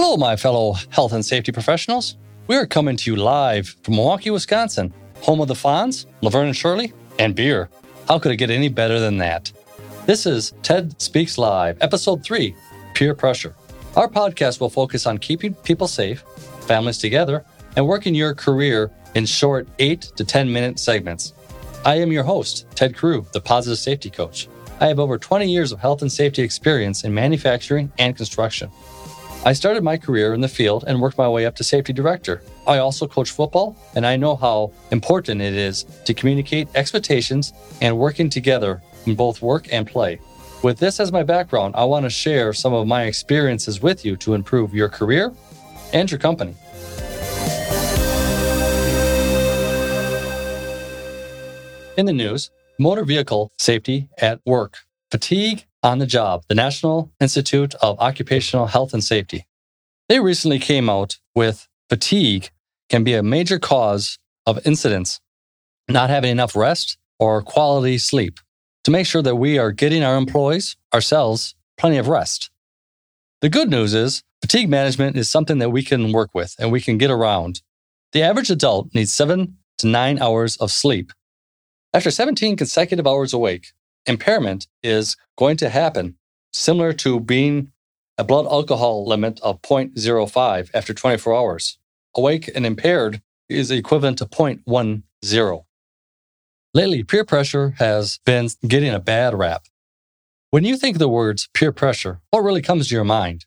Hello, my fellow health and safety professionals. We are coming to you live from Milwaukee, Wisconsin, home of the Fonz, Laverne and Shirley, and beer. How could it get any better than that? This is TED Speaks Live, Episode 3 Peer Pressure. Our podcast will focus on keeping people safe, families together, and working your career in short 8 to 10 minute segments. I am your host, Ted Carew, the Positive Safety Coach. I have over 20 years of health and safety experience in manufacturing and construction. I started my career in the field and worked my way up to safety director. I also coach football, and I know how important it is to communicate expectations and working together in both work and play. With this as my background, I want to share some of my experiences with you to improve your career and your company. In the news, motor vehicle safety at work, fatigue on the Job, the National Institute of Occupational Health and Safety. They recently came out with fatigue can be a major cause of incidents, not having enough rest or quality sleep to make sure that we are getting our employees, ourselves, plenty of rest. The good news is fatigue management is something that we can work with and we can get around. The average adult needs seven to nine hours of sleep. After 17 consecutive hours awake, impairment is going to happen, similar to being a blood alcohol limit of 0.05 after 24 hours. Awake and impaired is equivalent to 0.10. Lately, peer pressure has been getting a bad rap. When you think of the words peer pressure, what really comes to your mind?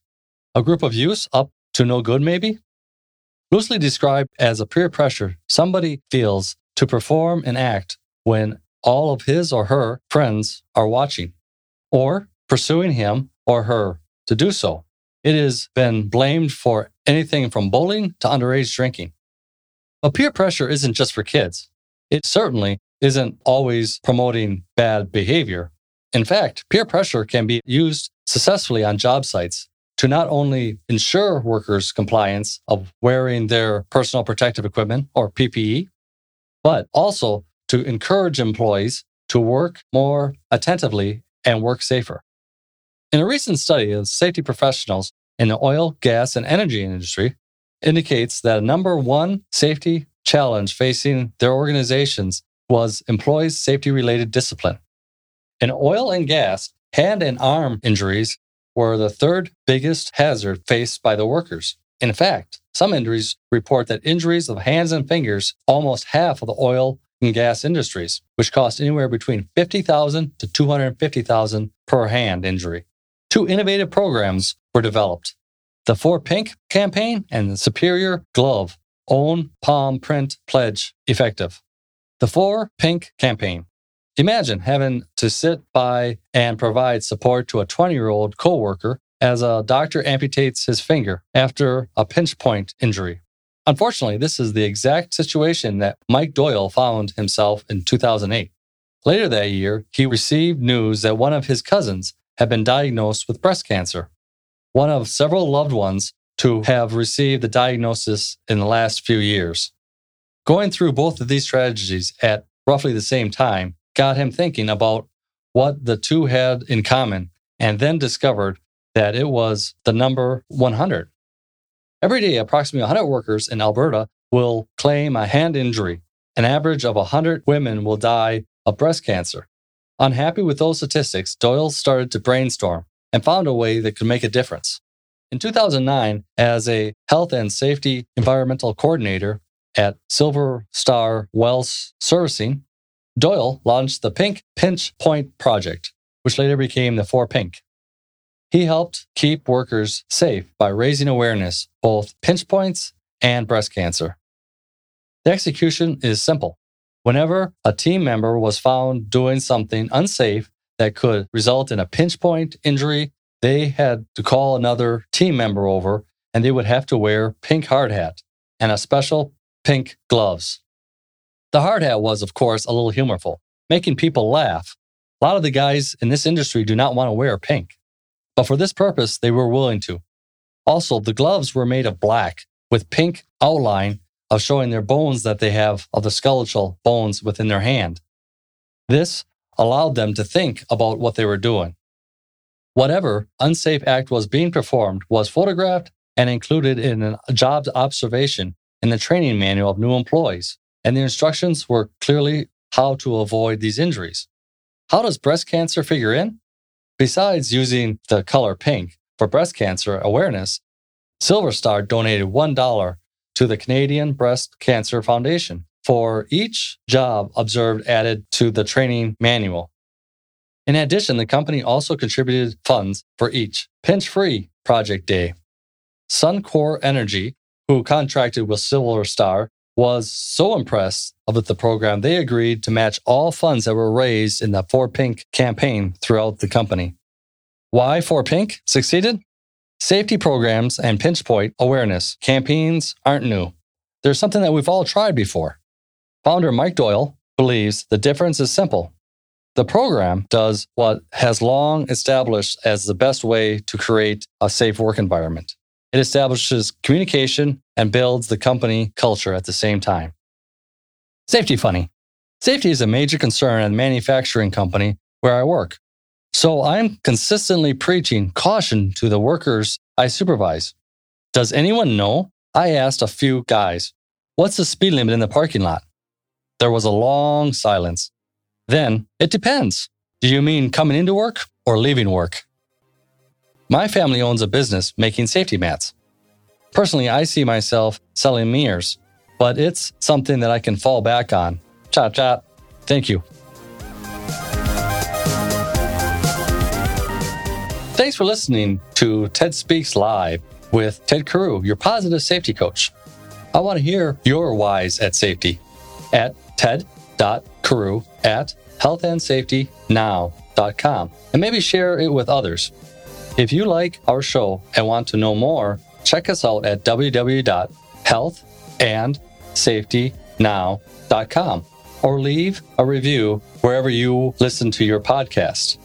A group of youths up to no good, maybe? Loosely described as a peer pressure, somebody feels to perform and act when all of his or her friends are watching or pursuing him or her to do so. It has been blamed for anything from bullying to underage drinking. But peer pressure isn't just for kids. It certainly isn't always promoting bad behavior. In fact, peer pressure can be used successfully on job sites to not only ensure workers' compliance of wearing their personal protective equipment or PPE, but also to encourage employees to work more attentively and work safer. In a recent study of safety professionals in the oil, gas, and energy industry, indicates that a number one safety challenge facing their organizations was employees' safety related discipline. In oil and gas, hand and arm injuries were the third biggest hazard faced by the workers. In fact, some injuries report that injuries of hands and fingers almost half of the oil and gas industries, which cost anywhere between 50,000 to 250,000 per hand injury. Two innovative programs were developed. The Four Pink campaign and the Superior Glove Own Palm Print Pledge Effective. The Four Pink campaign. Imagine having to sit by and provide support to a 20 year old coworker as a doctor amputates his finger after a pinch point injury. Unfortunately, this is the exact situation that Mike Doyle found himself in 2008. Later that year, he received news that one of his cousins had been diagnosed with breast cancer, one of several loved ones to have received the diagnosis in the last few years. Going through both of these tragedies at roughly the same time got him thinking about what the two had in common and then discovered that it was the number 100. Every day, approximately 100 workers in Alberta will claim a hand injury. An average of 100 women will die of breast cancer. Unhappy with those statistics, Doyle started to brainstorm and found a way that could make a difference. In 2009, as a health and safety environmental coordinator at Silver Star Wells Servicing, Doyle launched the Pink Pinch Point Project, which later became the Four Pink. He helped keep workers safe by raising awareness, both pinch points and breast cancer. The execution is simple. Whenever a team member was found doing something unsafe that could result in a pinch point injury, they had to call another team member over and they would have to wear pink hard hat and a special pink gloves. The hard hat was, of course, a little humorful, making people laugh. A lot of the guys in this industry do not want to wear pink but for this purpose, they were willing to. Also, the gloves were made of black with pink outline of showing their bones that they have of the skeletal bones within their hand. This allowed them to think about what they were doing. Whatever unsafe act was being performed was photographed and included in a job observation in the training manual of new employees. And the instructions were clearly how to avoid these injuries. How does breast cancer figure in? Besides using the color pink for breast cancer awareness, Silver Star donated $1 to the Canadian Breast Cancer Foundation for each job observed added to the training manual. In addition, the company also contributed funds for each pinch free project day. Suncor Energy, who contracted with Silver Star, was so impressed with the program they agreed to match all funds that were raised in the For Pink campaign throughout the company. Why For Pink succeeded? Safety programs and pinch point awareness campaigns aren't new. They're something that we've all tried before. Founder Mike Doyle believes the difference is simple. The program does what has long established as the best way to create a safe work environment. It establishes communication and builds the company culture at the same time. Safety funny. Safety is a major concern at the manufacturing company where I work. So I'm consistently preaching caution to the workers I supervise. Does anyone know? I asked a few guys, what's the speed limit in the parking lot? There was a long silence. Then, it depends. Do you mean coming into work or leaving work? My family owns a business making safety mats. Personally, I see myself selling mirrors, but it's something that I can fall back on. Chat, chat. Thank you. Thanks for listening to TED Speaks Live with Ted Carew, your positive safety coach. I want to hear your whys at safety at ted.carew at healthandsafetynow.com and maybe share it with others. If you like our show and want to know more, check us out at www.healthandsafetynow.com or leave a review wherever you listen to your podcast.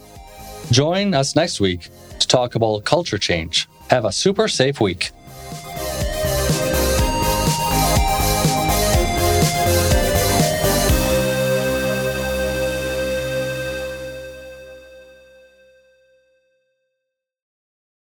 Join us next week to talk about culture change. Have a super safe week.